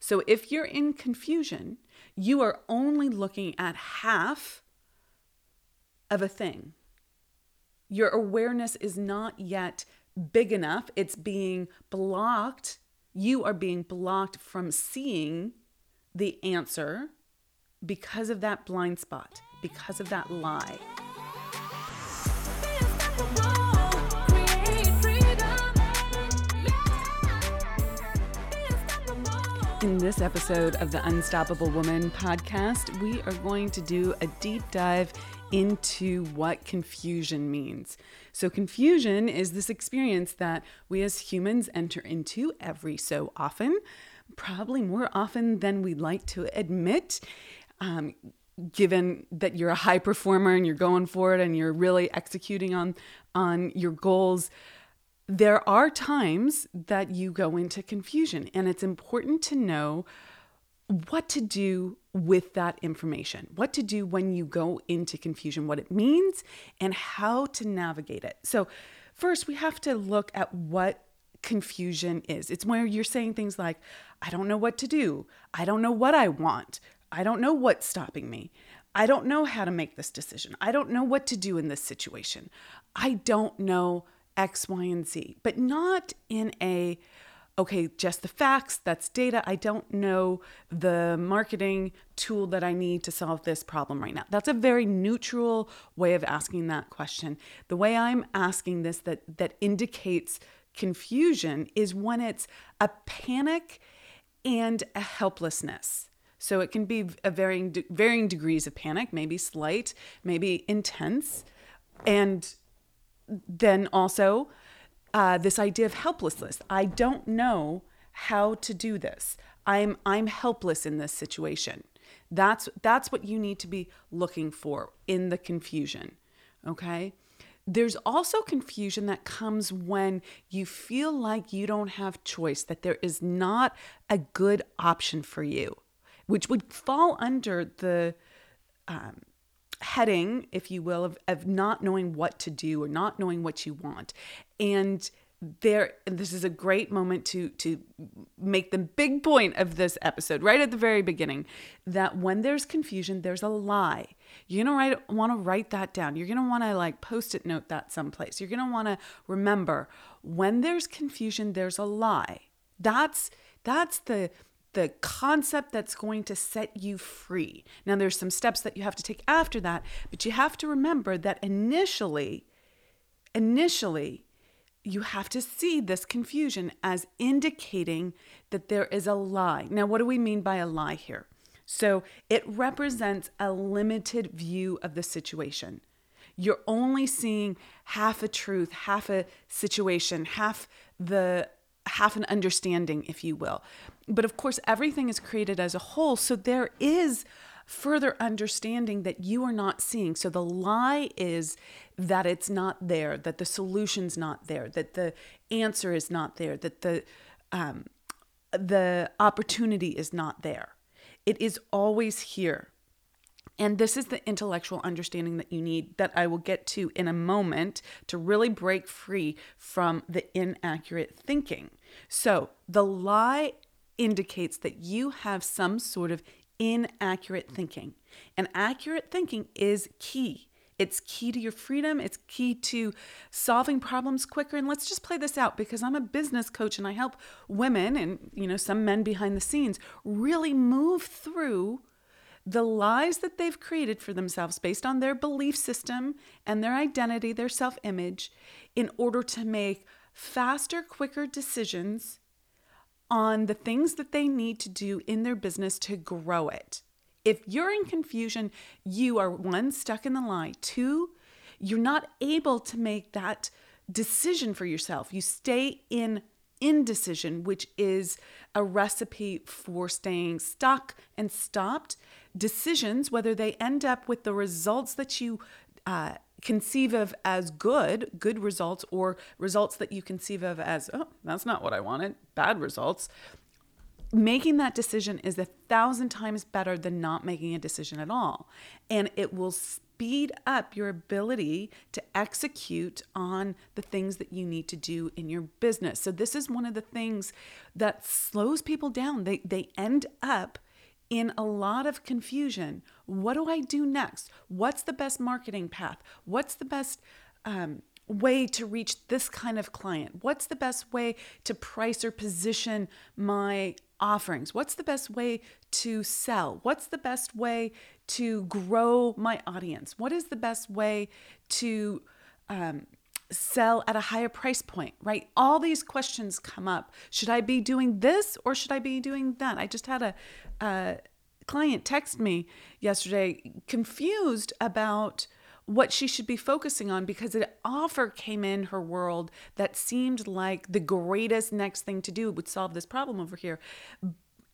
So if you're in confusion, you are only looking at half of a thing. Your awareness is not yet big enough, it's being blocked. You are being blocked from seeing the answer because of that blind spot, because of that lie. In this episode of the Unstoppable Woman podcast, we are going to do a deep dive into what confusion means. So, confusion is this experience that we as humans enter into every so often, probably more often than we'd like to admit. Um, given that you're a high performer and you're going for it and you're really executing on on your goals there are times that you go into confusion, and it's important to know what to do with that information, what to do when you go into confusion, what it means, and how to navigate it. So, first, we have to look at what confusion is. It's where you're saying things like, I don't know what to do, I don't know what I want, I don't know what's stopping me. I don't know how to make this decision. I don't know what to do in this situation. I don't know X, Y, and Z, but not in a, okay, just the facts, that's data. I don't know the marketing tool that I need to solve this problem right now. That's a very neutral way of asking that question. The way I'm asking this that that indicates confusion is when it's a panic and a helplessness. So it can be a varying varying degrees of panic, maybe slight, maybe intense, and then also uh, this idea of helplessness. I don't know how to do this. I'm I'm helpless in this situation. That's that's what you need to be looking for in the confusion. Okay? There's also confusion that comes when you feel like you don't have choice, that there is not a good option for you, which would fall under the um, heading, if you will, of, of not knowing what to do or not knowing what you want. And there this is a great moment to to make the big point of this episode right at the very beginning that when there's confusion there's a lie. You're gonna write want to write that down. You're gonna want to like post-it note that someplace. You're gonna want to remember when there's confusion there's a lie. That's that's the the concept that's going to set you free. Now, there's some steps that you have to take after that, but you have to remember that initially, initially, you have to see this confusion as indicating that there is a lie. Now, what do we mean by a lie here? So, it represents a limited view of the situation. You're only seeing half a truth, half a situation, half the half an understanding, if you will. But of course, everything is created as a whole. So there is further understanding that you are not seeing. So the lie is that it's not there, that the solution's not there, that the answer is not there, that the um, the opportunity is not there. It is always here. And this is the intellectual understanding that you need that I will get to in a moment to really break free from the inaccurate thinking. So, the lie indicates that you have some sort of inaccurate thinking. And accurate thinking is key. It's key to your freedom. It's key to solving problems quicker. And let's just play this out because I'm a business coach and I help women and you know some men behind the scenes really move through the lies that they've created for themselves based on their belief system and their identity, their self-image in order to make faster, quicker decisions on the things that they need to do in their business to grow it. If you're in confusion, you are one, stuck in the lie, two, you're not able to make that decision for yourself. You stay in indecision, which is a recipe for staying stuck and stopped. Decisions, whether they end up with the results that you uh, conceive of as good, good results, or results that you conceive of as, oh, that's not what I wanted, bad results, making that decision is a thousand times better than not making a decision at all. And it will speed up your ability to execute on the things that you need to do in your business. So this is one of the things that slows people down. They they end up in a lot of confusion. What do I do next? What's the best marketing path? What's the best um, way to reach this kind of client? What's the best way to price or position my offerings? What's the best way to sell? What's the best way to grow my audience? What is the best way to um, sell at a higher price point, right? All these questions come up. Should I be doing this or should I be doing that? I just had a, a client text me yesterday confused about what she should be focusing on because an offer came in her world that seemed like the greatest next thing to do would solve this problem over here.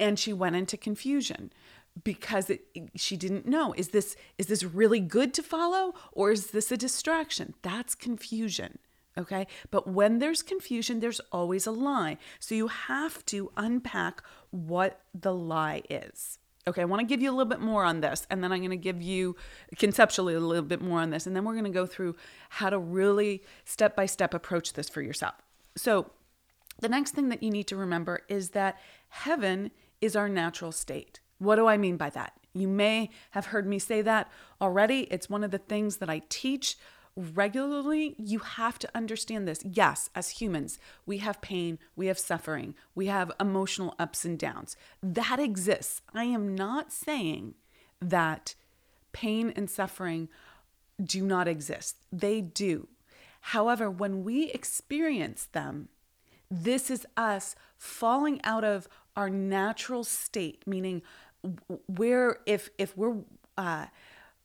And she went into confusion because it, she didn't know is this is this really good to follow or is this a distraction? That's confusion okay? But when there's confusion there's always a lie. So you have to unpack what the lie is okay i want to give you a little bit more on this and then i'm going to give you conceptually a little bit more on this and then we're going to go through how to really step by step approach this for yourself so the next thing that you need to remember is that heaven is our natural state what do I mean by that? You may have heard me say that already. It's one of the things that I teach regularly. You have to understand this. Yes, as humans, we have pain, we have suffering, we have emotional ups and downs. That exists. I am not saying that pain and suffering do not exist, they do. However, when we experience them, this is us falling out of our natural state, meaning we're if if we're uh,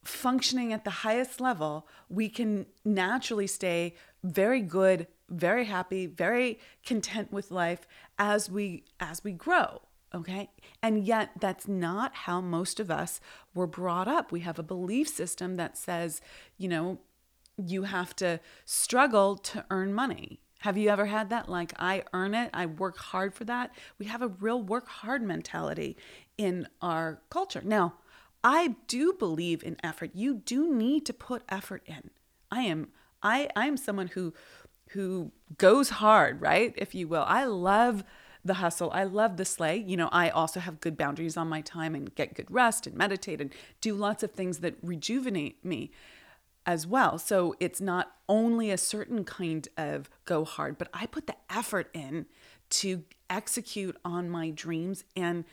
functioning at the highest level, we can naturally stay very good, very happy, very content with life as we as we grow okay and yet that's not how most of us were brought up we have a belief system that says you know you have to struggle to earn money have you ever had that? Like, I earn it, I work hard for that. We have a real work hard mentality in our culture. Now, I do believe in effort. You do need to put effort in. I am I I am someone who who goes hard, right? If you will. I love the hustle. I love the slay. You know, I also have good boundaries on my time and get good rest and meditate and do lots of things that rejuvenate me as well. So it's not only a certain kind of go hard, but I put the effort in to execute on my dreams and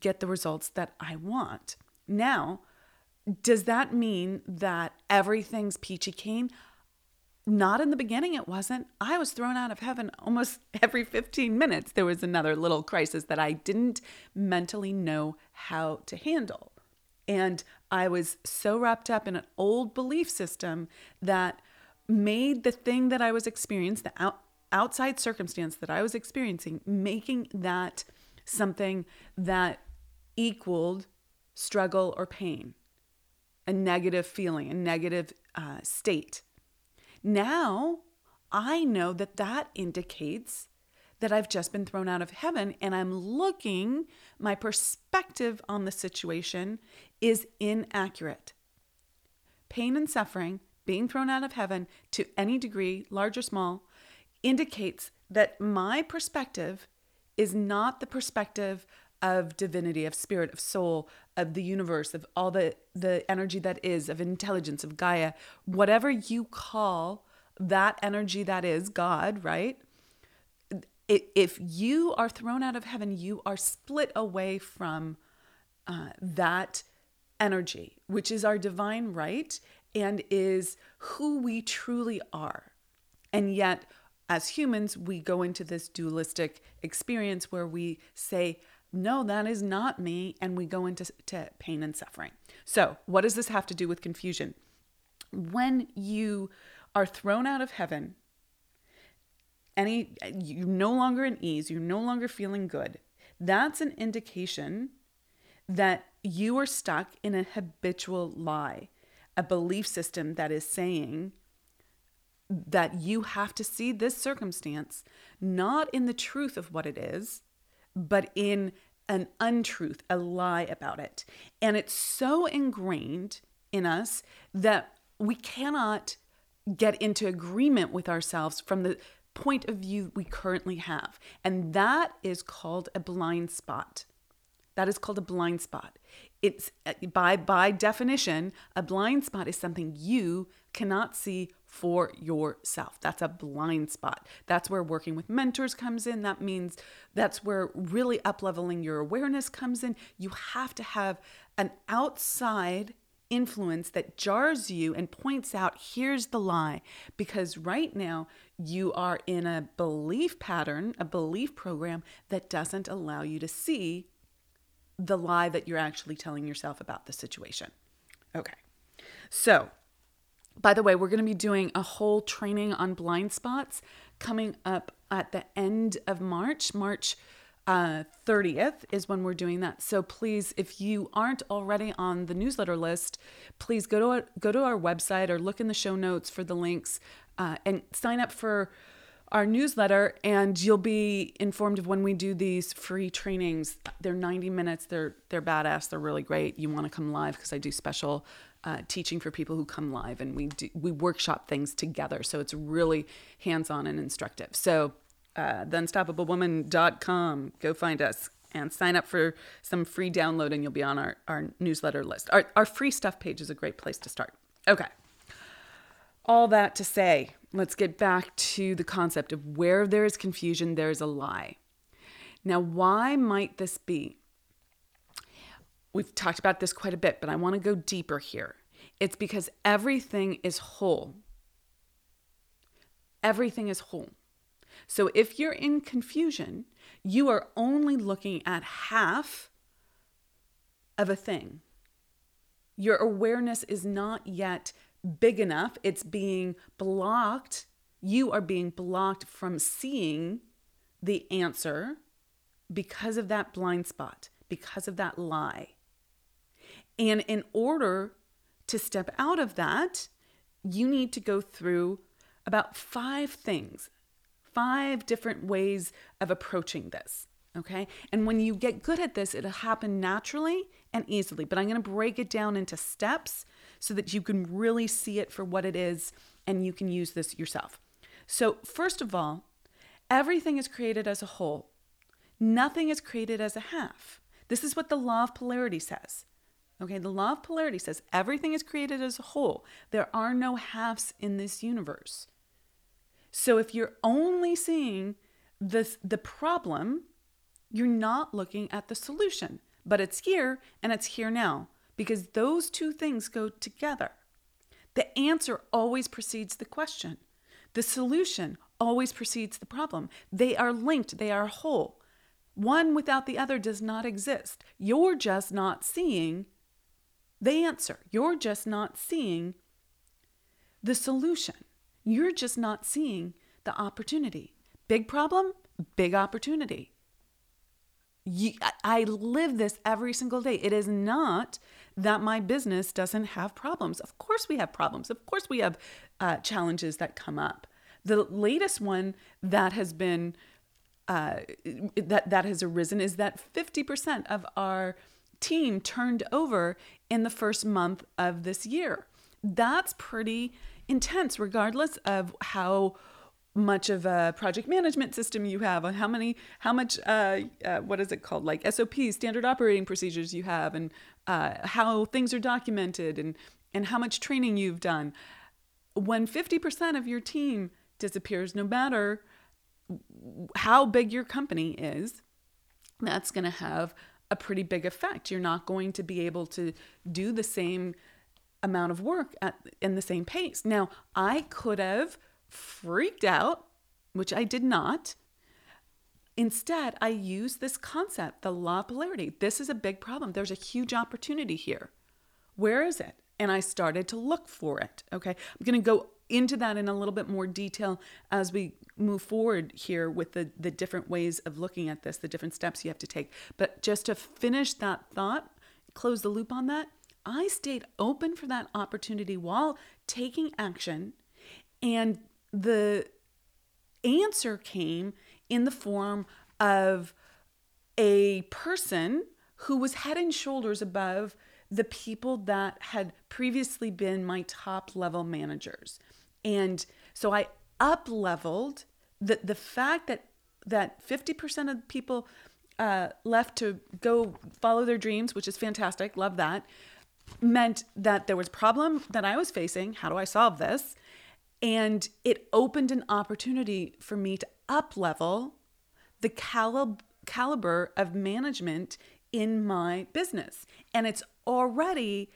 get the results that I want. Now, does that mean that everything's peachy keen? Not in the beginning, it wasn't. I was thrown out of heaven almost every 15 minutes. There was another little crisis that I didn't mentally know how to handle. And I was so wrapped up in an old belief system that made the thing that I was experiencing, the out, outside circumstance that I was experiencing, making that something that equaled struggle or pain, a negative feeling, a negative uh, state. Now I know that that indicates that I've just been thrown out of heaven and I'm looking, my perspective on the situation is inaccurate. Pain and suffering, being thrown out of heaven to any degree, large or small, indicates that my perspective is not the perspective of divinity, of spirit, of soul, of the universe, of all the, the energy that is, of intelligence, of Gaia, whatever you call that energy that is God, right? If you are thrown out of heaven, you are split away from uh, that energy, which is our divine right and is who we truly are. And yet, as humans, we go into this dualistic experience where we say, no, that is not me. And we go into to pain and suffering. So, what does this have to do with confusion? When you are thrown out of heaven, any you're no longer in ease, you're no longer feeling good. That's an indication that you are stuck in a habitual lie, a belief system that is saying that you have to see this circumstance not in the truth of what it is, but in an untruth, a lie about it. And it's so ingrained in us that we cannot get into agreement with ourselves from the point of view we currently have. And that is called a blind spot. That is called a blind spot. It's uh, by by definition, a blind spot is something you cannot see for yourself. That's a blind spot. That's where working with mentors comes in. That means that's where really upleveling your awareness comes in. You have to have an outside influence that jars you and points out here's the lie because right now you are in a belief pattern, a belief program that doesn't allow you to see the lie that you're actually telling yourself about the situation. Okay. So, by the way, we're going to be doing a whole training on blind spots coming up at the end of March. March uh, 30th is when we're doing that. So please, if you aren't already on the newsletter list, please go to our, go to our website or look in the show notes for the links uh, and sign up for our newsletter and you'll be informed of when we do these free trainings. They're 90 minutes. They're they're badass. They're really great. You want to come live because I do special uh, teaching for people who come live and we do, we workshop things together. So it's really hands-on and instructive. So uh, theunstoppablewoman.com. Go find us and sign up for some free download and you'll be on our, our newsletter list. Our, our free stuff page is a great place to start. Okay. All that to say, let's get back to the concept of where there is confusion, there's a lie. Now, why might this be? We've talked about this quite a bit, but I want to go deeper here. It's because everything is whole. Everything is whole. So if you're in confusion, you are only looking at half of a thing. Your awareness is not yet big enough, it's being blocked. You are being blocked from seeing the answer because of that blind spot, because of that lie. And in order to step out of that, you need to go through about five things five different ways of approaching this. Okay. And when you get good at this, it'll happen naturally and easily. But I'm going to break it down into steps so that you can really see it for what it is and you can use this yourself. So, first of all, everything is created as a whole, nothing is created as a half. This is what the law of polarity says. Okay, the law of polarity says everything is created as a whole. There are no halves in this universe. So if you're only seeing this the problem, you're not looking at the solution. But it's here and it's here now because those two things go together. The answer always precedes the question. The solution always precedes the problem. They are linked, they are whole. One without the other does not exist. You're just not seeing the answer. You're just not seeing the solution. You're just not seeing the opportunity. Big problem, big opportunity. You, I live this every single day. It is not that my business doesn't have problems. Of course, we have problems. Of course, we have uh, challenges that come up. The latest one that has been uh, that that has arisen is that 50% of our team turned over in the first month of this year. That's pretty intense, regardless of how much of a project management system you have, how many, how much, uh, uh, what is it called, like SOPs, standard operating procedures you have, and uh, how things are documented, and and how much training you've done. When fifty percent of your team disappears, no matter how big your company is, that's going to have a pretty big effect. You're not going to be able to do the same amount of work at in the same pace. Now, I could have freaked out, which I did not. Instead, I used this concept, the law of polarity. This is a big problem. There's a huge opportunity here. Where is it? And I started to look for it. Okay. I'm going to go into that in a little bit more detail as we move forward here with the, the different ways of looking at this, the different steps you have to take. But just to finish that thought, close the loop on that, I stayed open for that opportunity while taking action. And the answer came in the form of a person who was head and shoulders above the people that had previously been my top level managers. And so I up leveled the, the fact that that 50% of people uh, left to go follow their dreams, which is fantastic, love that, meant that there was problem that I was facing. How do I solve this? And it opened an opportunity for me to up level the calib- caliber of management in my business. And it's already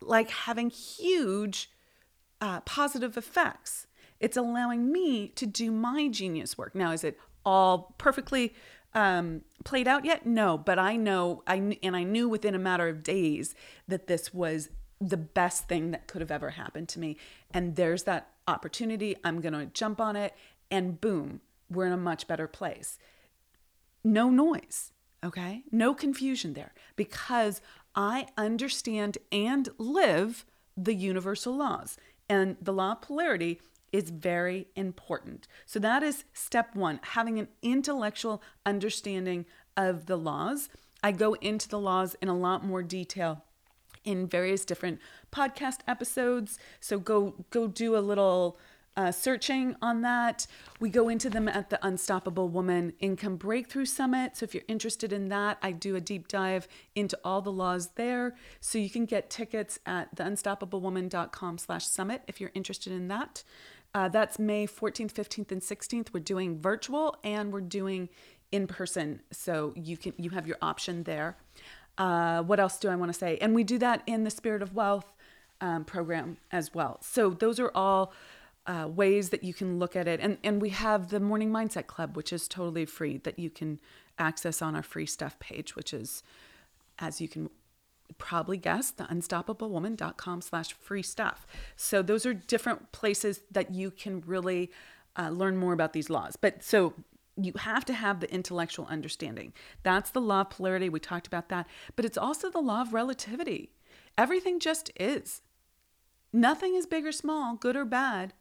like having huge uh, positive effects. It's allowing me to do my genius work. Now, is it all perfectly um, played out yet? No, but I know, I and I knew within a matter of days that this was the best thing that could have ever happened to me. And there's that opportunity. I'm going to jump on it, and boom, we're in a much better place. No noise, okay? No confusion there because I understand and live the universal laws. And the law of polarity is very important. So that is step one, having an intellectual understanding of the laws. I go into the laws in a lot more detail in various different podcast episodes. So go go do a little uh, searching on that. We go into them at the Unstoppable Woman Income Breakthrough Summit. So if you're interested in that, I do a deep dive into all the laws there. So you can get tickets at theunstoppablewoman.com slash summit if you're interested in that. Uh, that's May 14th, 15th, and 16th. We're doing virtual and we're doing in person. So you can you have your option there. Uh, what else do I want to say? And we do that in the Spirit of Wealth um, program as well. So those are all uh, ways that you can look at it. And, and we have the Morning Mindset Club, which is totally free that you can access on our free stuff page, which is, as you can probably guess, the unstoppablewoman.com slash free stuff. So those are different places that you can really uh, learn more about these laws. But so you have to have the intellectual understanding. That's the law of polarity. We talked about that. But it's also the law of relativity. Everything just is. Nothing is big or small, good or bad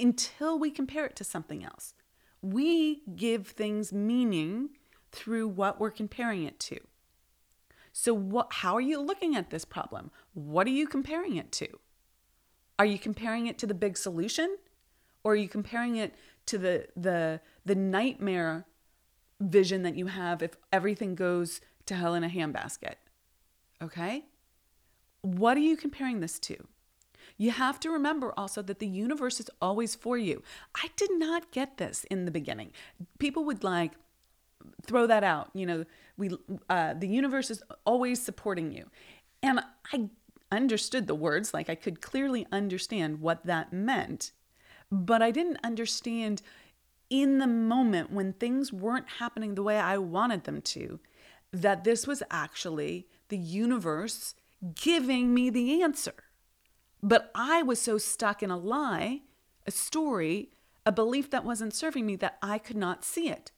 until we compare it to something else. We give things meaning through what we're comparing it to. So what how are you looking at this problem? What are you comparing it to? Are you comparing it to the big solution or are you comparing it to the the the nightmare vision that you have if everything goes to hell in a handbasket? Okay? What are you comparing this to? You have to remember also that the universe is always for you. I did not get this in the beginning. People would like throw that out. You know, we uh, the universe is always supporting you, and I understood the words. Like I could clearly understand what that meant, but I didn't understand in the moment when things weren't happening the way I wanted them to, that this was actually the universe giving me the answer. But I was so stuck in a lie, a story, a belief that wasn't serving me that I could not see it.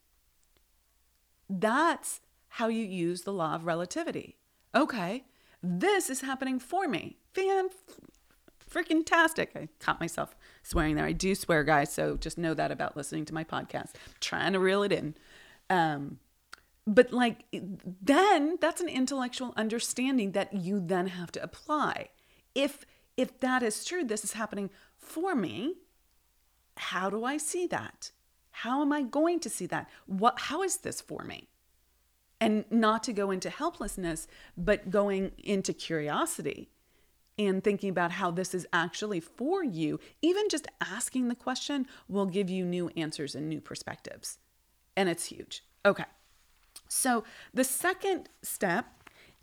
That's how you use the law of relativity. Okay, this is happening for me. Fan freaking tastic. I caught myself swearing there. I do swear, guys, so just know that about listening to my podcast. Trying to reel it in. Um, but like then that's an intellectual understanding that you then have to apply. If if that is true, this is happening for me. How do I see that? How am I going to see that? What how is this for me? And not to go into helplessness, but going into curiosity and thinking about how this is actually for you. Even just asking the question will give you new answers and new perspectives. And it's huge. Okay. So the second step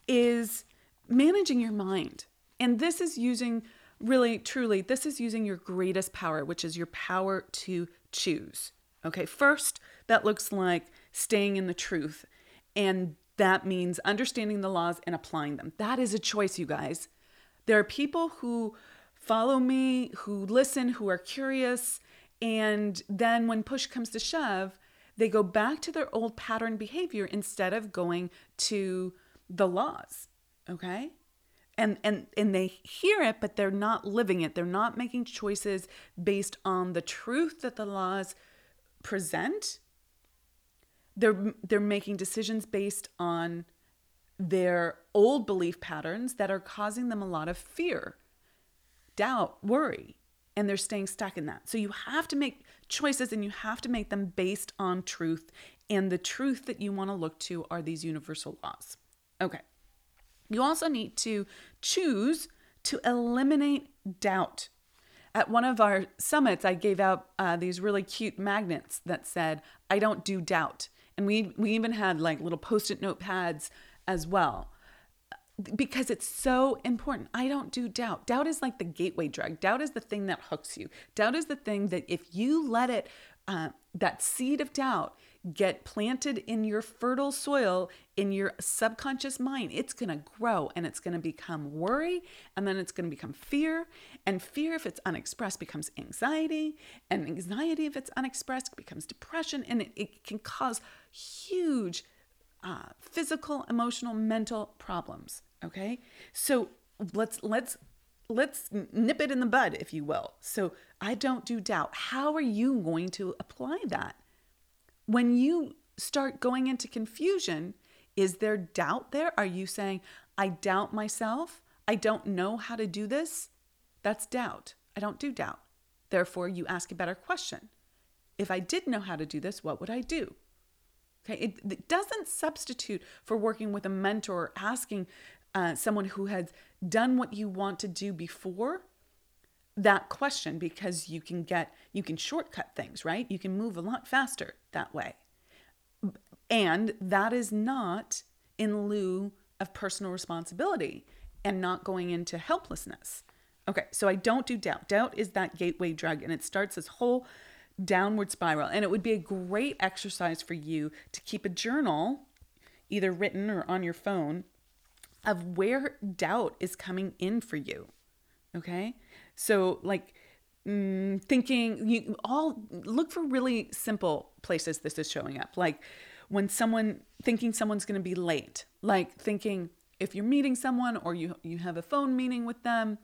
is managing your mind. And this is using, really, truly, this is using your greatest power, which is your power to choose. Okay, first, that looks like staying in the truth. And that means understanding the laws and applying them. That is a choice, you guys. There are people who follow me, who listen, who are curious. And then when push comes to shove, they go back to their old pattern behavior instead of going to the laws. Okay? And and and they hear it but they're not living it they're not making choices based on the truth that the laws present they're they're making decisions based on their old belief patterns that are causing them a lot of fear, doubt, worry, and they're staying stuck in that. So you have to make choices and you have to make them based on truth. And the truth that you want to look to are these universal laws. Okay. You also need to choose to eliminate doubt. At one of our summits, I gave out uh, these really cute magnets that said, I don't do doubt. And we, we even had like little post it notepads as well because it's so important. I don't do doubt. Doubt is like the gateway drug. Doubt is the thing that hooks you. Doubt is the thing that if you let it, uh, that seed of doubt get planted in your fertile soil, in your subconscious mind, it's going to grow and it's going to become worry. And then it's going to become fear. And fear, if it's unexpressed, becomes anxiety. And anxiety, if it's unexpressed, becomes depression. And it, it can cause huge uh, physical, emotional, mental problems. Okay, so let's let's let's nip it in the bud, if you will. So I don't do doubt. How are you going to apply that when you start going into confusion? Is there doubt there? Are you saying I doubt myself? I don't know how to do this? That's doubt. I don't do doubt. Therefore, you ask a better question. If I did know how to do this, what would I do? Okay, it, it doesn't substitute for working with a mentor, asking uh, someone who has done what you want to do before that question because you can get you can shortcut things right you can move a lot faster that way and that is not in lieu of personal responsibility and not going into helplessness okay so i don't do doubt doubt is that gateway drug and it starts this whole downward spiral. And it would be a great exercise for you to keep a journal, either written or on your phone, of where doubt is coming in for you. Okay. So, like, mm, thinking, you all look for really simple places this is showing up. Like, when someone thinking someone's going to be late, like thinking if you're meeting someone or you, you have a phone meeting with them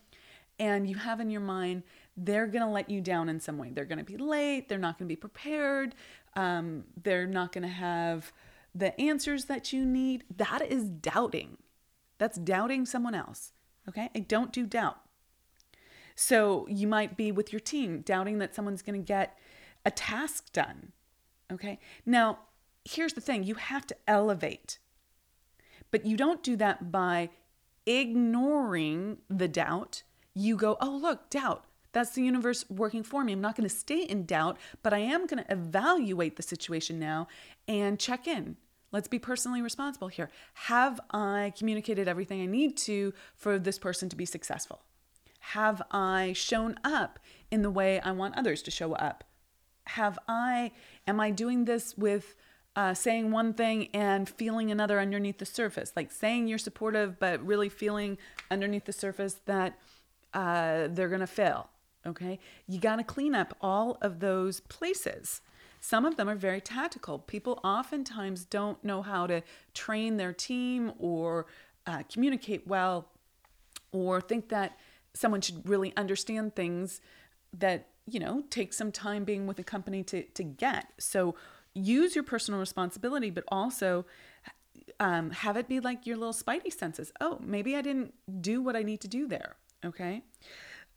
and you have in your mind they're going to let you down in some way. They're going to be late. They're not going to be prepared. Um, they're not going to have the answers that you need. That is doubting. That's doubting someone else. Okay. I don't do doubt. So you might be with your team doubting that someone's going to get a task done. Okay. Now, here's the thing you have to elevate, but you don't do that by ignoring the doubt. You go, oh, look, doubt. That's the universe working for me. I'm not going to stay in doubt, but I am going to evaluate the situation now and check in. Let's be personally responsible here. Have I communicated everything I need to for this person to be successful? Have I shown up in the way I want others to show up? Have I, am I doing this with uh, saying one thing and feeling another underneath the surface? Like saying you're supportive, but really feeling underneath the surface that uh, they're going to fail Okay. You got to clean up all of those places. Some of them are very tactical. People oftentimes don't know how to train their team or uh, communicate well or think that someone should really understand things that, you know, take some time being with a company to, to get. So use your personal responsibility, but also um, have it be like your little spidey senses. Oh, maybe I didn't do what I need to do there. Okay.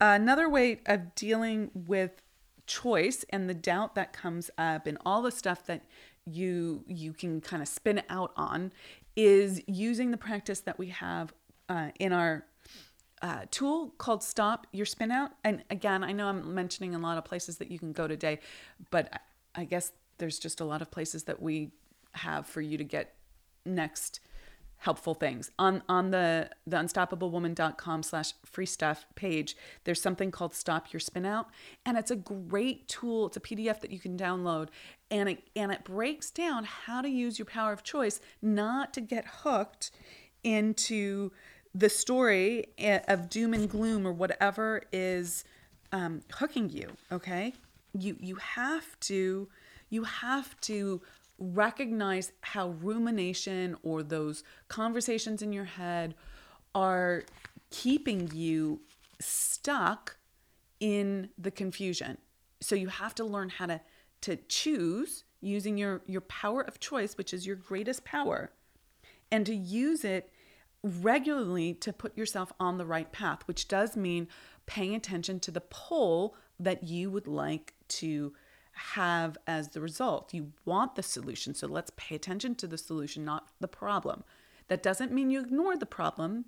Another way of dealing with choice and the doubt that comes up and all the stuff that you you can kind of spin out on is using the practice that we have uh, in our uh, tool called Stop Your Spin Out. And again, I know I'm mentioning a lot of places that you can go today, but I guess there's just a lot of places that we have for you to get next helpful things. On on the the unstoppablewoman.com slash free stuff page there's something called stop your spin out. And it's a great tool. It's a pdf that you can download. And it and it breaks down how to use your power of choice not to get hooked into the story eh, of doom and gloom or whatever is um, hooking you okay you you have to you have to recognize how rumination or those conversations in your head are keeping you stuck in the confusion. So you have to learn how to to choose using your your power of choice, which is your greatest power, and to use it regularly to put yourself on the right path, which does mean paying attention to the pull that you would like to have as the result. You want the solution, so let's pay attention to the solution, not the problem. That doesn't mean you ignore the problem.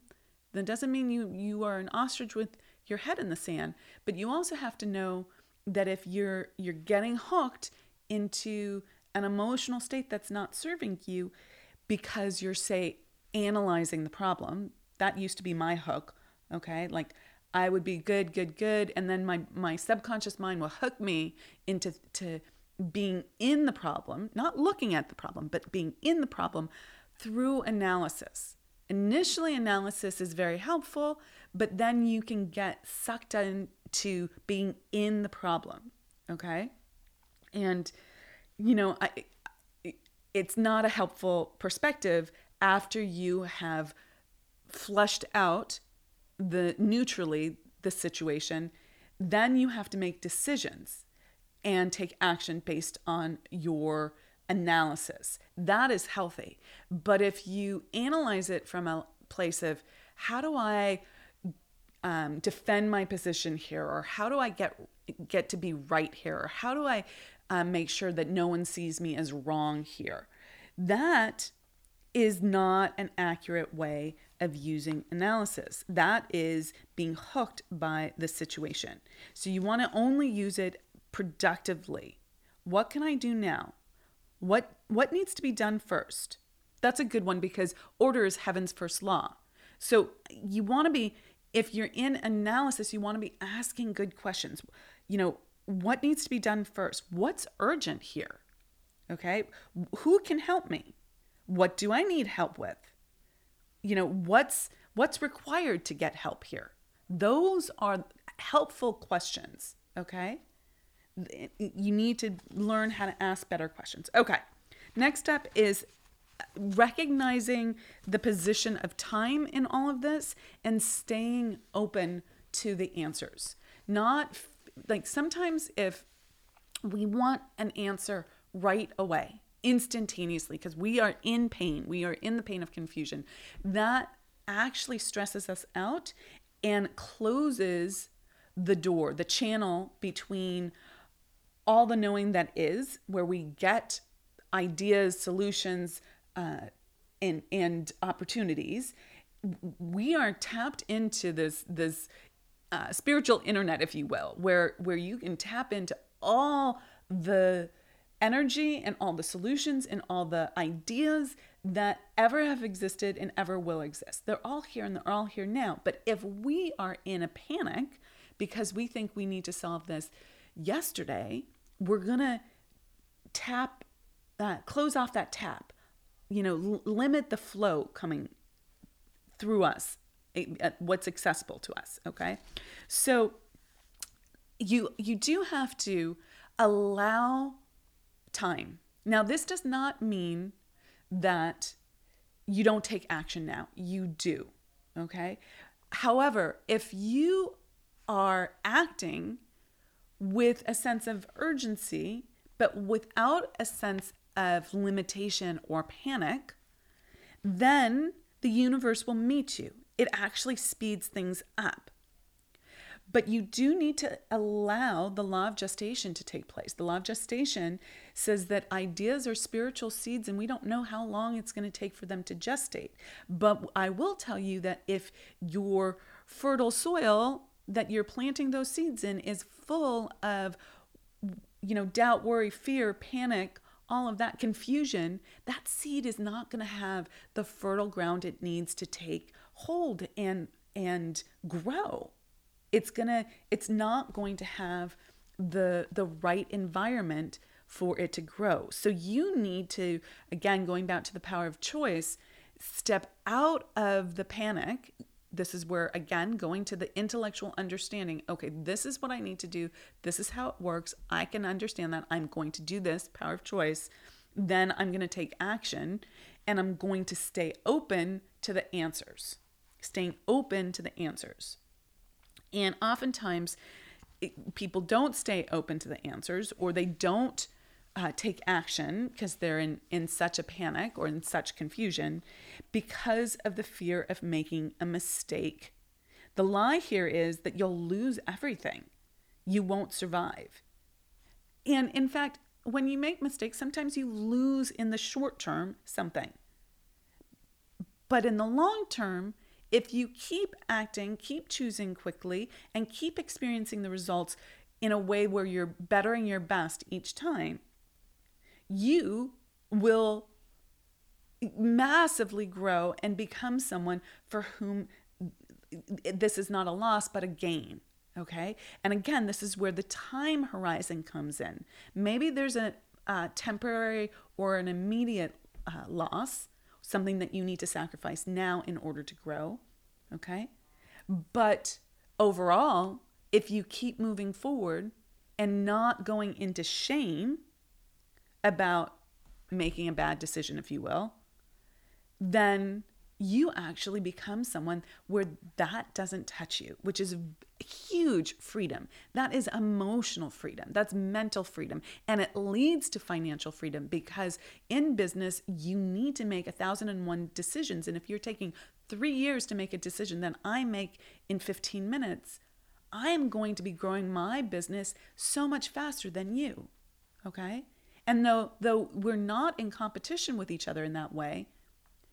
That doesn't mean you you are an ostrich with your head in the sand, but you also have to know that if you're you're getting hooked into an emotional state that's not serving you because you're say analyzing the problem, that used to be my hook, okay? Like I would be good, good, good, and then my my subconscious mind will hook me into to being in the problem, not looking at the problem, but being in the problem through analysis. Initially, analysis is very helpful, but then you can get sucked into being in the problem. Okay. And, you know, I, it's not a helpful perspective after you have flushed out the neutrally the situation then you have to make decisions and take action based on your analysis. That is healthy. But if you analyze it from a place of how do I um, defend my position here, or how do I get get to be right here, or how do I um, make sure that no one sees me as wrong here, that is not an accurate way of using analysis. That is being hooked by the situation. So you want to only use it productively. What can I do now? What what needs to be done first? That's a good one because order is heaven's first law. So you want to be if you're in analysis, you want to be asking good questions. You know, what needs to be done first? What's urgent here? Okay? Who can help me? What do I need help with? You know, what's what's required to get help here? Those are helpful questions, okay? you need to learn how to ask better questions. Okay. Next up is recognizing the position of time in all of this and staying open to the answers. Not like sometimes if we want an answer right away, instantaneously, because we are in pain, we are in the pain of confusion, that actually stresses us out and closes the door, the channel between all the knowing that is, where we get ideas, solutions, uh, and and opportunities. We are tapped into this this uh, spiritual internet, if you will, where where you can tap into all the energy and all the solutions and all the ideas that ever have existed and ever will exist. They're all here and they're all here now. But if we are in a panic because we think we need to solve this yesterday, we're going to tap that, close off that tap, you know, l- limit the flow coming through us, eh, what's accessible to us. Okay. So you, you do have to allow time. Now, this does not mean that you don't take action now. You do. Okay. However, if you are acting with a sense of urgency, but without a sense of limitation or panic, then the universe will meet you. It actually speeds things up. But you do need to allow the law of gestation to take place. The law of gestation says that ideas are spiritual seeds and we don't know how long it's going to take for them to gestate. But I will tell you that if your fertile soil that you're planting those seeds in is full of you know doubt worry fear panic all of that confusion that seed is not going to have the fertile ground it needs to take hold and and grow it's to it's not going to have the the right environment for it to grow. So you need to again going back to the power of choice step out of the panic. This is where again going to the intellectual understanding okay this is what i need to do. This is how it works. I can understand that i'm going to do this power of choice. Then i'm going to take action and i'm going to stay open to the answers staying open to the answers and oftentimes it, people don't stay open to the answers or they don't uh, take action because they're in, in such a panic or in such confusion because of the fear of making a mistake. The lie here is that you'll lose everything, you won't survive. And in fact, when you make mistakes, sometimes you lose in the short term something. But in the long term, if you keep acting, keep choosing quickly, and keep experiencing the results in a way where you're bettering your best each time, you will massively grow and become someone for whom this is not a loss but a gain. Okay. And again, this is where the time horizon comes in. Maybe there's a, temporary or an immediate uh, loss, something that you need to sacrifice now in order to grow. Okay. But overall, if you keep moving forward and not going into shame about making a bad decision, if you will, then you actually become someone where that doesn't touch you, which is huge freedom. That is emotional freedom. That's mental freedom. And it leads to financial freedom because in business, you need to make a thousand and one decisions. And if you're taking three years to make a decision that I make in 15 minutes, I am going to be growing my business so much faster than you. Okay? And though though we're not in competition with each other in that way,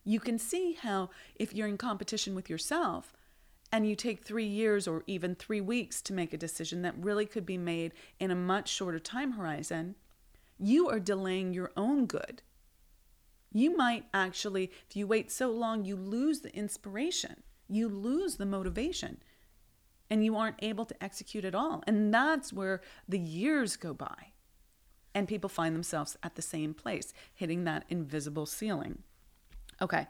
you can see how if you're in competition with yourself and you take 3 years or even 3 weeks to make a decision that really could be made in a much shorter time horizon, you are delaying your own good. You might actually if you wait so long you lose the inspiration. You lose the motivation and you aren't able to execute at all. And that's where the years go by. And people find themselves at the same place, hitting that invisible ceiling. Okay.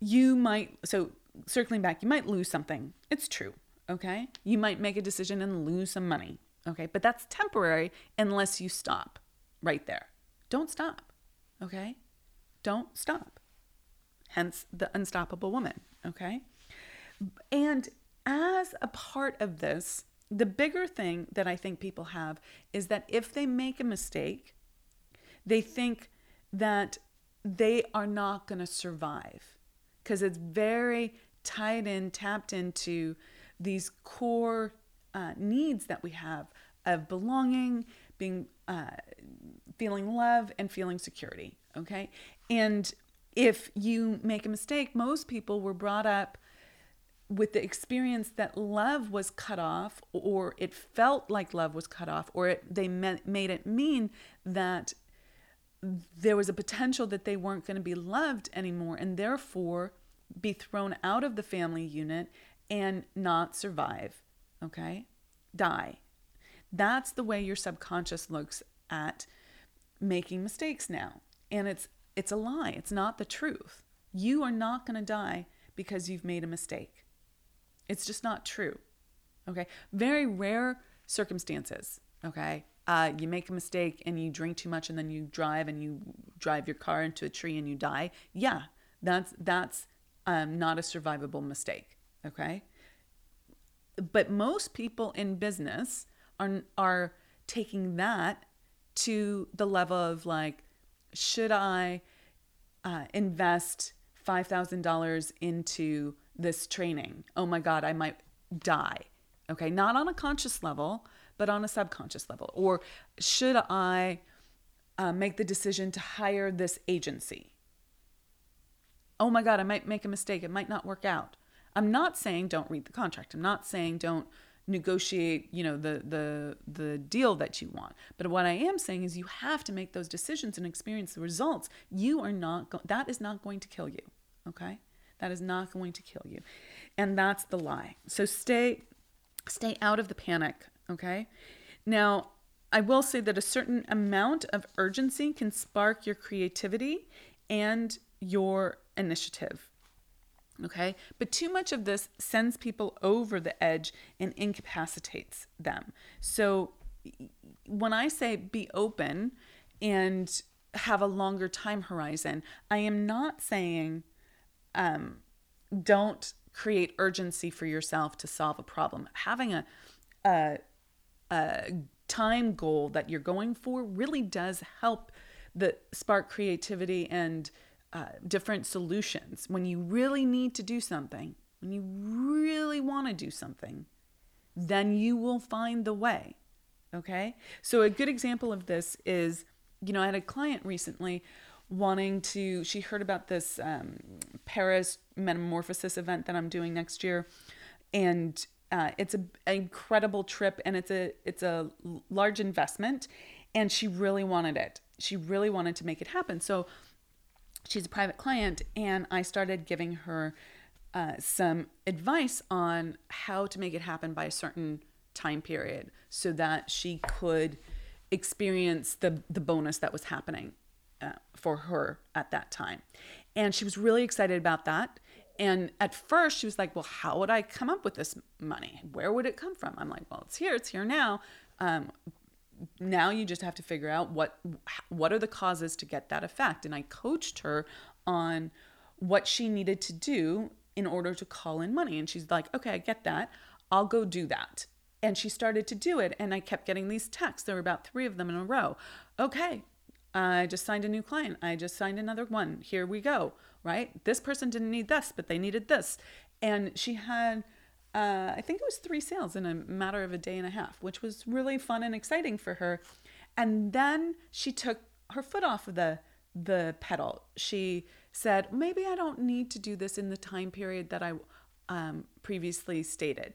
You might, so circling back, you might lose something. It's true. Okay. You might make a decision and lose some money. Okay. But that's temporary unless you stop right there. Don't stop. Okay. Don't stop. Hence the unstoppable woman. Okay. And as a part of this, the bigger thing that I think people have is that if they make a mistake, they think that they are not going to survive because it's very tied in, tapped into these core uh, needs that we have of belonging, being, uh, feeling love, and feeling security. Okay. And if you make a mistake, most people were brought up with the experience that love was cut off or it felt like love was cut off or it, they made it mean that there was a potential that they weren't going to be loved anymore and therefore be thrown out of the family unit and not survive okay die that's the way your subconscious looks at making mistakes now and it's it's a lie it's not the truth you are not going to die because you've made a mistake it's just not true. Okay. Very rare circumstances. Okay. Uh, you make a mistake and you drink too much and then you drive and you drive your car into a tree and you die. Yeah, that's that's um, not a survivable mistake. Okay. But most people in business are are taking that to the level of like, should I uh, invest five thousand dollars into this training. Oh my God, I might die. Okay, not on a conscious level, but on a subconscious level. Or should I uh, make the decision to hire this agency? Oh my God, I might make a mistake. It might not work out. I'm not saying don't read the contract. I'm not saying don't negotiate, you know, the the the deal that you want. But what I am saying is you have to make those decisions and experience the results. You are not go- that is not going to kill you. Okay? That is not going to kill you. And that's the lie. So stay stay out of the panic, okay? Now, I will say that a certain amount of urgency can spark your creativity and your initiative. Okay? But too much of this sends people over the edge and incapacitates them. So when I say be open and have a longer time horizon, I am not saying um, don't create urgency for yourself to solve a problem. Having a, a, a time goal that you're going for really does help the spark creativity and uh, different solutions. When you really need to do something when you really want to do something then you will find the way okay? So a good example of this is you know i had a client recently wanting to she heard about this um, paris metamorphosis event that i'm doing next year and uh, it's a, an incredible trip and it's a it's a large investment. And she really wanted it. She really wanted to make it happen. So she's a private client and i started giving her uh, some advice on how to make it happen by a certain time period so that she could experience the the bonus that was happening uh, for her at that time. And she was really excited about that and at first she was like well how would i come up with this money where would it come from i'm like well it's here it's here now um, now you just have to figure out what what are the causes to get that effect and i coached her on what she needed to do in order to call in money. And she's like, okay, I get that. I'll go do that. And she started to do it. And I kept getting these texts. There were about three of them in a row. Okay, I just signed a new client. I just signed another one. Here we go. Right? This person didn't need this, but they needed this. And she had, uh, I think it was three sales in a matter of a day and a half, which was really fun and exciting for her. And then she took her foot off of the the pedal. She said, maybe I don't need to do this in the time period that I um, previously stated.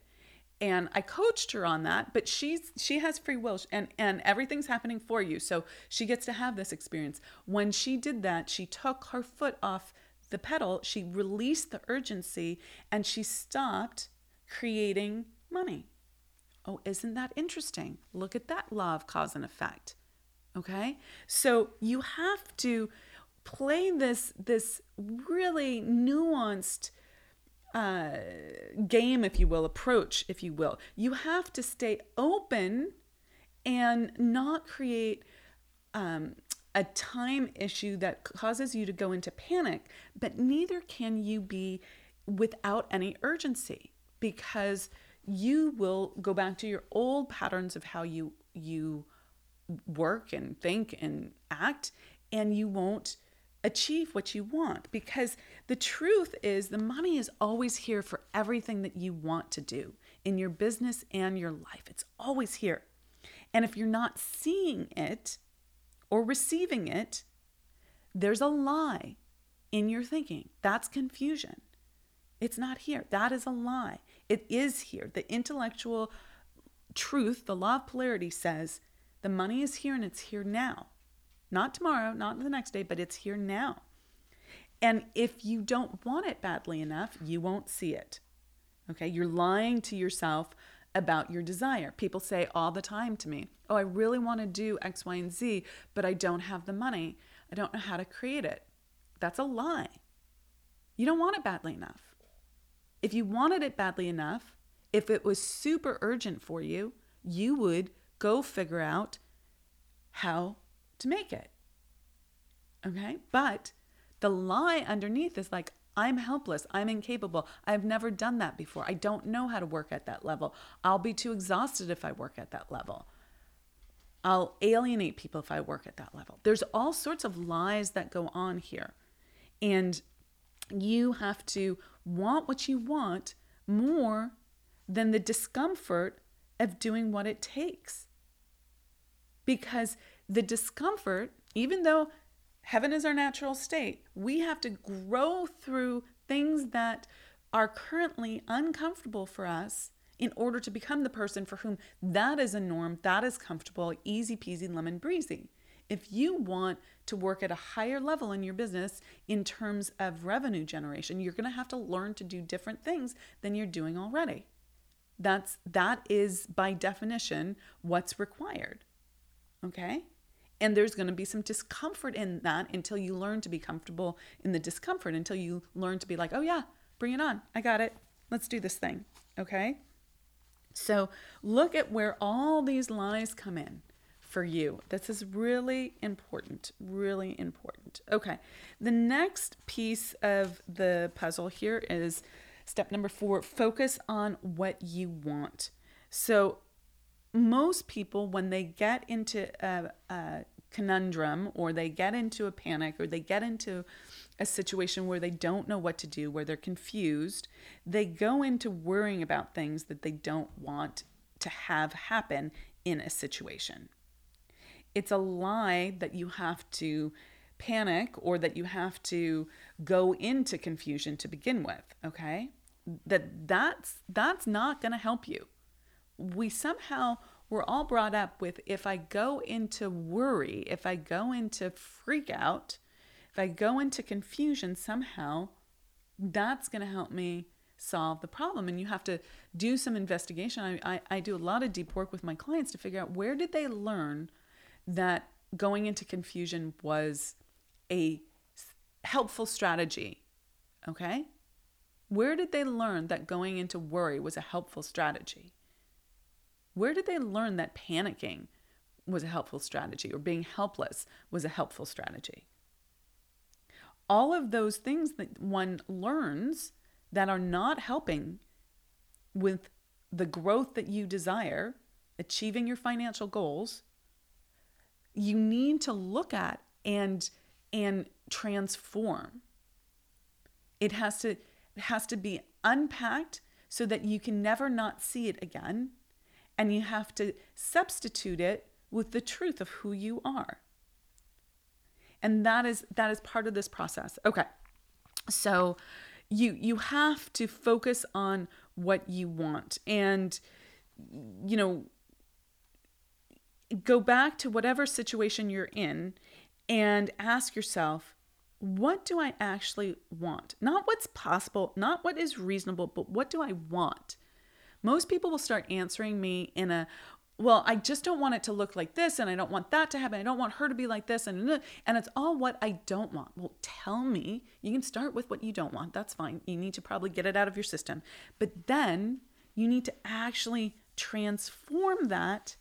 And I coached her on that, but she's she has free will and and everything's happening for you. So she gets to have this experience. When she did that, she took her foot off the pedal, she released the urgency and she stopped creating money. Oh, isn't that interesting? Look at that law of cause and effect. Okay? So you have to play this this really nuanced uh, game, if you will, approach, if you will. You have to stay open and not create um, a time issue that causes you to go into panic, but neither can you be without any urgency because you will go back to your old patterns of how you you work and think and act and you won't achieve what you want because the truth is the money is always here for everything that you want to do in your business and your life. It's always here. And if you're not seeing it or receiving it, there's a lie in your thinking. That's confusion. It's not here. That is a lie. It is here. The intellectual truth, the law of polarity says the money is here and it's here now. Not tomorrow, not the next day, but it's here now. And if you don't want it badly enough, you won't see it. Okay, you're lying to yourself about your desire. People say all the time to me, Oh, I really want to do X, Y, and Z, but I don't have the money. I don't know how to create it. That's a lie. You don't want it badly enough. If you wanted it badly enough, if it was super urgent for you, you would go figure out how to make it. Okay? But the lie underneath is like, I'm helpless. I'm incapable. I've never done that before. I don't know how to work at that level. I'll be too exhausted if I work at that level. I'll alienate people if I work at that level. There's all sorts of lies that go on here. And you have to want what you want more than the discomfort of doing what it takes. Because the discomfort, even though heaven is our natural state, we have to grow through things that are currently uncomfortable for us in order to become the person for whom that is a norm, that is comfortable, easy peasy, lemon breezy. If you want to work at a higher level in your business in terms of revenue generation, you're going to have to learn to do different things than you're doing already. That's that is by definition what's required. Okay? And there's going to be some discomfort in that until you learn to be comfortable in the discomfort, until you learn to be like, oh, yeah, bring it on. I got it. Let's do this thing. Okay? So look at where all these lies come in for you. This is really important, really important. Okay, the next piece of the puzzle here is step number four focus on what you want. So most people, when they get into a, a conundrum or they get into a panic or they get into a situation where they don't know what to do, where they're confused, they go into worrying about things that they don't want to have happen in a situation. It's a lie that you have to panic or that you have to go into confusion to begin with, okay? That that's that's not going to help you. We somehow we're all brought up with if I go into worry, if I go into freak out, if I go into confusion somehow, that's going to help me solve the problem. And you have to do some investigation. I, I, I, do a lot of deep work with my clients to figure out where did they learn that going into confusion was a helpful strategy. Okay? Where did they learn that going into worry was a helpful strategy? Where did they learn that panicking was a helpful strategy or being helpless was a helpful strategy? All of those things that one learns that are not helping with the growth that you desire, achieving your financial goals, you need to look at and and transform. It has to it has to be unpacked so that you can never not see it again and you have to substitute it with the truth of who you are. And that is that is part of this process. Okay. So you you have to focus on what you want and you know go back to whatever situation you're in and ask yourself what do I actually want? Not what's possible, not what is reasonable, but what do I want? Most people will start answering me in a well i just don't want it to look like this and i don't want that to happen i don't want her to be like this and and it's all what i don't want. Well tell me you can start with what you don't want that's fine you need to probably get it out of your system. But then you need to actually transform that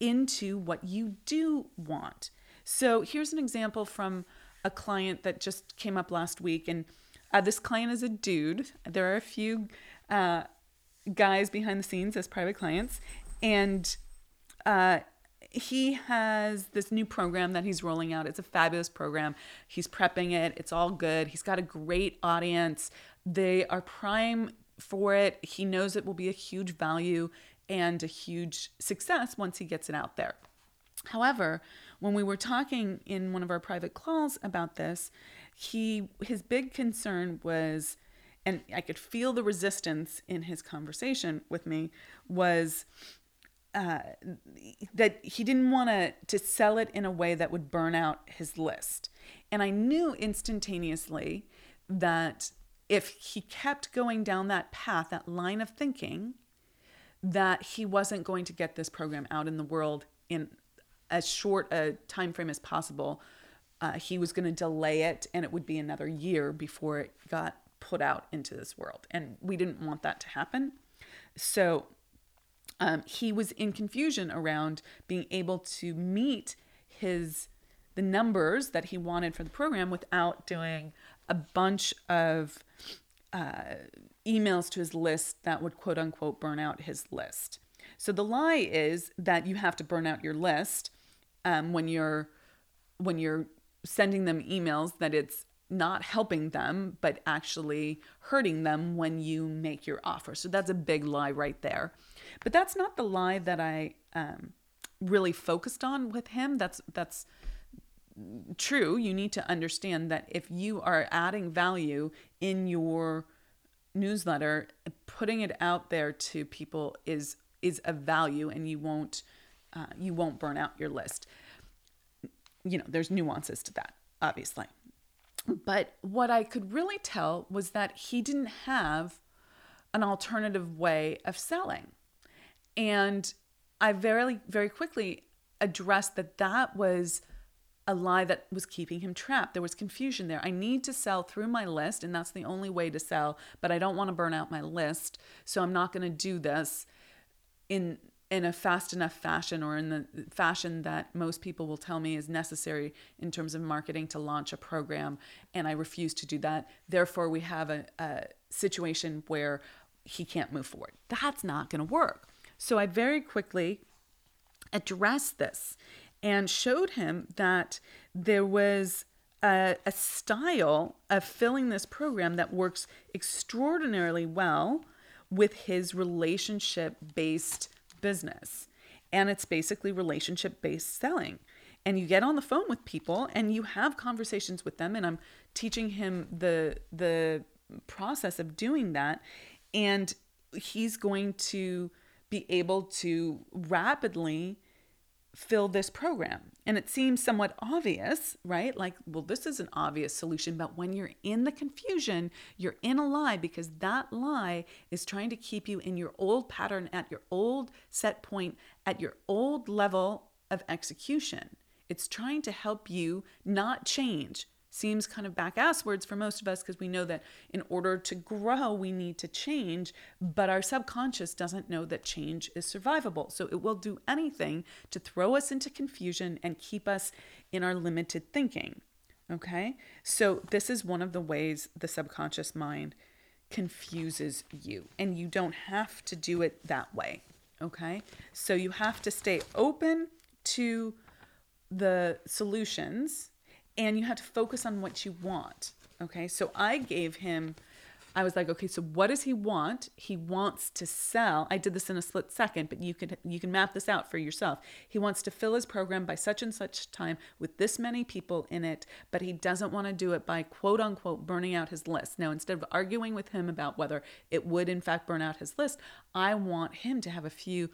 into what you do want. So here's an example from a client that just came up last week and uh, this client is a dude. There are a few uh, guys behind the scenes as private clients, and uh, he has this new program that he's rolling out. It's a fabulous program. He's prepping it. It's all good. He's got a great audience. They are prime for it. He knows it will be a huge value and a huge success once he gets it out there. However, when we were talking in one of our private calls about this, he his big concern was and I could feel the resistance in his conversation with me was uh, that he didn't want to to sell it in a way that would burn out his list. And I knew instantaneously that if he kept going down that path, that line of thinking, that he wasn't going to get this program out in the world in as short a time frame as possible. Uh, he was going to delay it, and it would be another year before it got put out into this world. And we didn't want that to happen. So um, he was in confusion around being able to meet his the numbers that he wanted for the program without doing a bunch of uh, emails to his list that would quote unquote burn out his list. So the lie is that you have to burn out your list um, when you're when you're sending them emails that it's not helping them, but actually hurting them when you make your offer. So that's a big lie right there. But that's not the lie that I um, really focused on with him. That's that's true. You need to understand that if you are adding value in your newsletter, putting it out there to people is is a value, and you won't uh, you won't burn out your list. You know, there's nuances to that, obviously. But what I could really tell was that he didn't have an alternative way of selling. And I very, very quickly addressed that that was a lie that was keeping him trapped. There was confusion there. I need to sell through my list, and that's the only way to sell, but I don't want to burn out my list. So I'm not going to do this in in a fast enough fashion or in the fashion that most people will tell me is necessary in terms of marketing to launch a program. And I refuse to do that. Therefore, we have a, a situation where he can't move forward. That's not going to work. So I very quickly addressed this and showed him that there was a, a style of filling this program that works extraordinarily well with his relationship based business. And it's basically relationship based selling. And you get on the phone with people and you have conversations with them. And I'm teaching him the the process of doing that. And he's going to be able to rapidly fill this program. And it seems somewhat obvious, right? Like, well, this is an obvious solution. But when you're in the confusion, you're in a lie because that lie is trying to keep you in your old pattern, at your old set point, at your old level of execution. It's trying to help you not change, seems kind of back ass words for most of us because we know that in order to grow, we need to change, but our subconscious doesn't know that change is survivable. So it will do anything to throw us into confusion and keep us in our limited thinking. Okay? So this is one of the ways the subconscious mind confuses you, and you don't have to do it that way. Okay? So you have to stay open to the solutions and you have to focus on what you want. Okay, so I gave him, I was like, okay, so what does he want? He wants to sell. I did this in a split second, but you can you can map this out for yourself. He wants to fill his program by such and such time with this many people in it, but he doesn't want to do it by quote unquote burning out his list. Now, instead of arguing with him about whether it would in fact burn out his list, I want him to have a few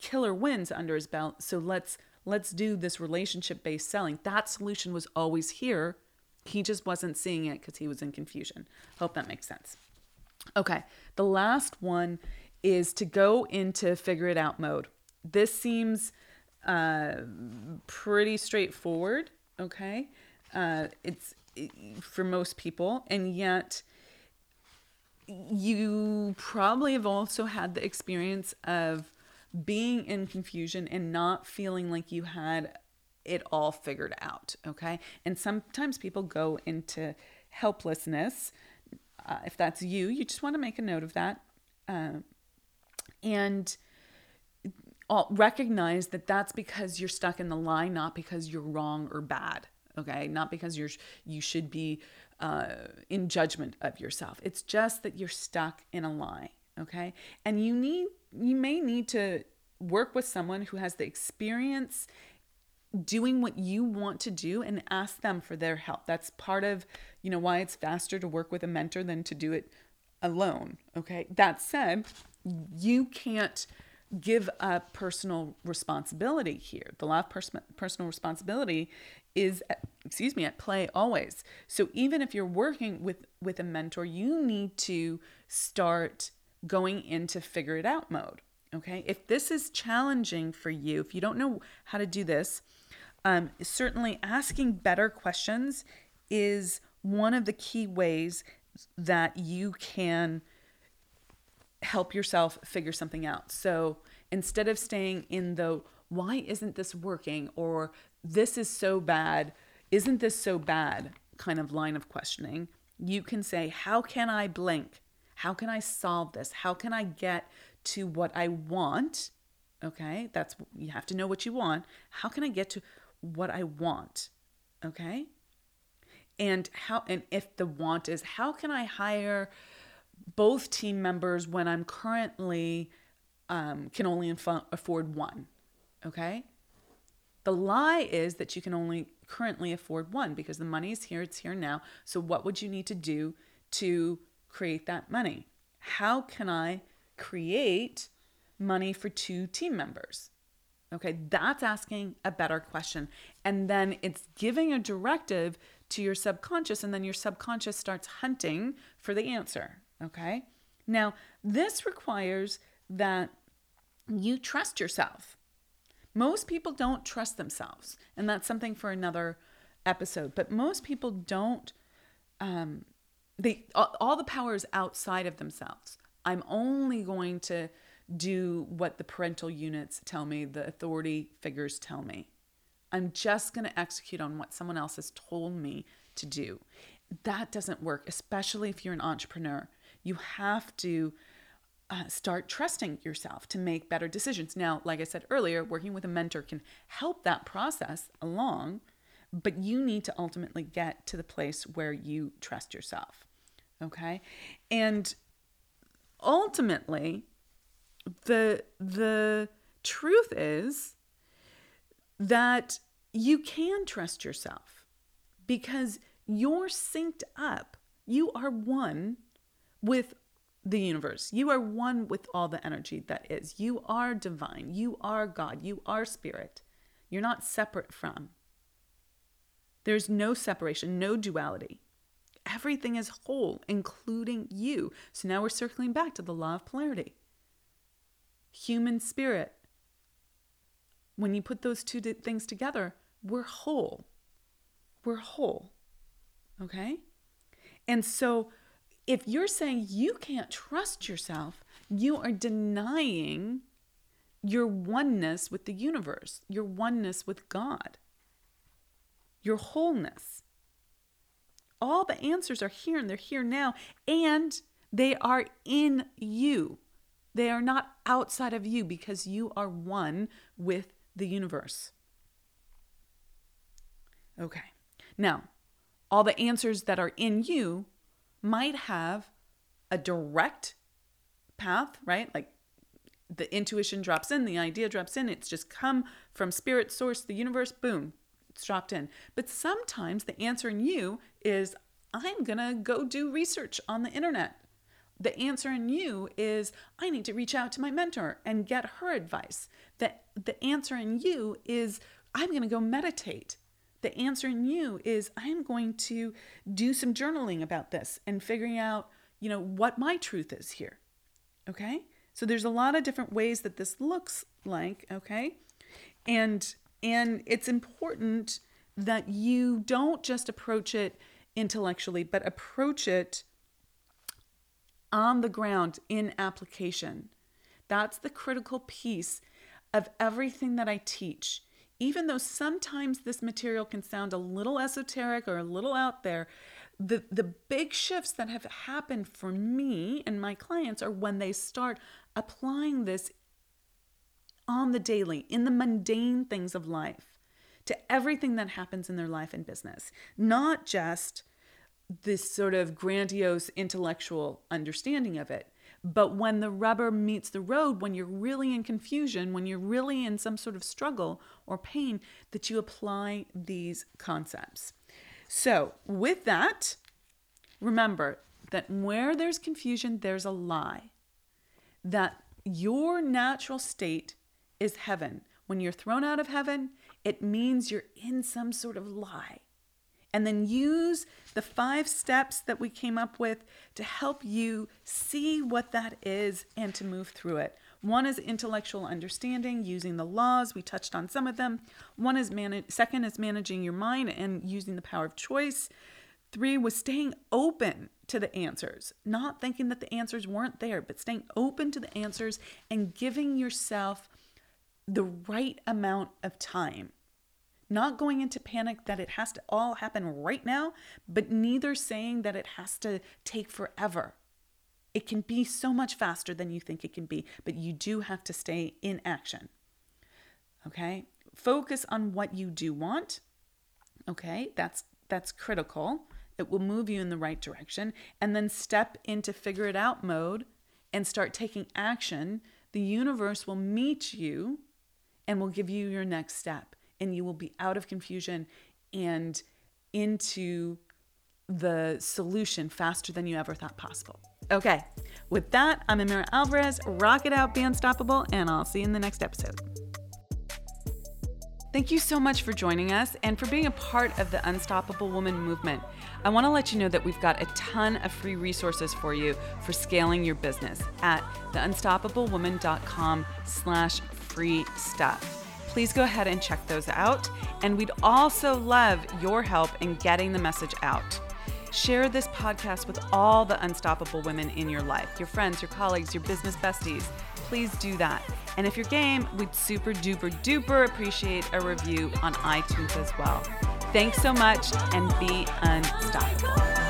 killer wins under his belt. So let's let's do this relationship based selling. That solution was always here. He just wasn't seeing it because he was in confusion. Hope that makes sense. Okay, the last one is to go into figure it out mode. This seems uh, pretty straightforward. Okay, uh, it's for most people, and yet you probably have also had the experience of being in confusion and not feeling like you had it all figured out. Okay. And sometimes people go into helplessness. Uh, if that's you, you just want to make a note of that. Uh, and all, recognize that that's because you're stuck in the lie, not because you're wrong or bad. Okay. Not because you're, you should be uh, in judgment of yourself. It's just that you're stuck in a lie. Okay. And you need you may need to work with someone who has the experience doing what you want to do and ask them for their help. That's part of, you know, why it's faster to work with a mentor than to do it alone, okay? That said, you can't give up personal responsibility here. The law of pers- personal responsibility is excuse me at play always. So even if you're working with with a mentor, you need to start going into figure it out mode. Okay. If this is challenging for you, if you don't know how to do this, um, certainly asking better questions is one of the key ways that you can help yourself figure something out. So instead of staying in the why isn't this working or this is so bad, isn't this so bad kind of line of questioning, you can say, How can I blink? How can I solve this? How can I get to what I want? Okay, that's you have to know what you want. How can I get to what I want? Okay? And how and if the want is how can I hire both team members when I'm currently um, can only inf- afford one? Okay? The lie is that you can only currently afford one because the money is here, it's here now. So, what would you need to do to create that money? How can I create money for two team members? Okay, that's asking a better question. And then it's giving a directive to your subconscious, and then your subconscious starts hunting for the answer. Okay, now this requires that you trust yourself. Most people don't trust themselves, and that's something for another episode. But most people don't um, they all, the power is outside of themselves. I'm only going to do what the parental units tell me, the authority figures tell me. I'm just going to execute on what someone else has told me to do. That doesn't work, especially if you're an entrepreneur. You have to uh, start trusting yourself to make better decisions. Now, like I said earlier, working with a mentor can help that process along, but you need to ultimately get to the place where you trust yourself. Okay? And ultimately, the the truth is that you can trust yourself because you're synced up. You are one with the universe. You are one with all the energy that is. You are divine. You are God. You are spirit. You're not separate from. There's no separation, no duality. Everything is whole, including you. So now we're circling back to the law of polarity. Human spirit. When you put those two things together, we're whole. We're whole. Okay? And so if you're saying you can't trust yourself, you are denying your oneness with the universe, your oneness with God, your wholeness. All the answers are here and they're here now, and they are in you. They are not outside of you because you are one with the universe. Okay. Now, all the answers that are in you might have a direct path, right? Like the intuition drops in, the idea drops in, it's just come from spirit, source, the universe, boom, dropped in. But sometimes the answer in you is, I'm gonna go do research on the internet. The answer in you is, I need to reach out to my mentor and get her advice. The, the answer in you is, I'm gonna go meditate. The answer in you is I'm going to do some journaling about this and figuring out, you know, what my truth is here. Okay? So there's a lot of different ways that this looks like, okay? And and it's important that you don't just approach it intellectually, but approach it on the ground in application. That's the critical piece of everything that I teach even though sometimes this material can sound a little esoteric or a little out there, the, the big shifts that have happened for me and my clients are when they start applying this on the daily, in the mundane things of life, to everything that happens in their life and business, not just this sort of grandiose intellectual understanding of it, but when the rubber meets the road, when you're really in confusion, when you're really in some sort of struggle or pain, that you apply these concepts. So, with that, remember that where there's confusion, there's a lie. That your natural state is heaven. When you're thrown out of heaven, it means you're in some sort of lie and then use the five steps that we came up with to help you see what that is and to move through it. One is intellectual understanding, using the laws. We touched on some of them. One is manage. Second is managing your mind and using the power of choice. Three was staying open to the answers, not thinking that the answers weren't there, but staying open to the answers and giving yourself the right amount of time not going into panic that it has to all happen right now, but neither saying that it has to take forever. It can be so much faster than you think it can be, but you do have to stay in action. Okay? Focus on what you do want. Okay? That's that's critical. It will move you in the right direction and then step into figure it out mode and start taking action. The universe will meet you and will give you your next step and you will be out of confusion and into the solution faster than you ever thought possible. Okay, with that, I'm Amira Alvarez. Rock it out, be unstoppable, and I'll see you in the next episode. Thank you so much for joining us and for being a part of the Unstoppable Woman movement. I want to let you know that we've got a ton of free resources for you for scaling your business at theunstoppablewoman.com slash free stuff please go ahead and check those out. And we'd also love your help in getting the message out. Share this podcast with all the unstoppable women in your life your friends, your colleagues, your business besties. Please do that. And if you're game, we'd super duper duper appreciate a review on iTunes as well. Thanks so much and be unstoppable.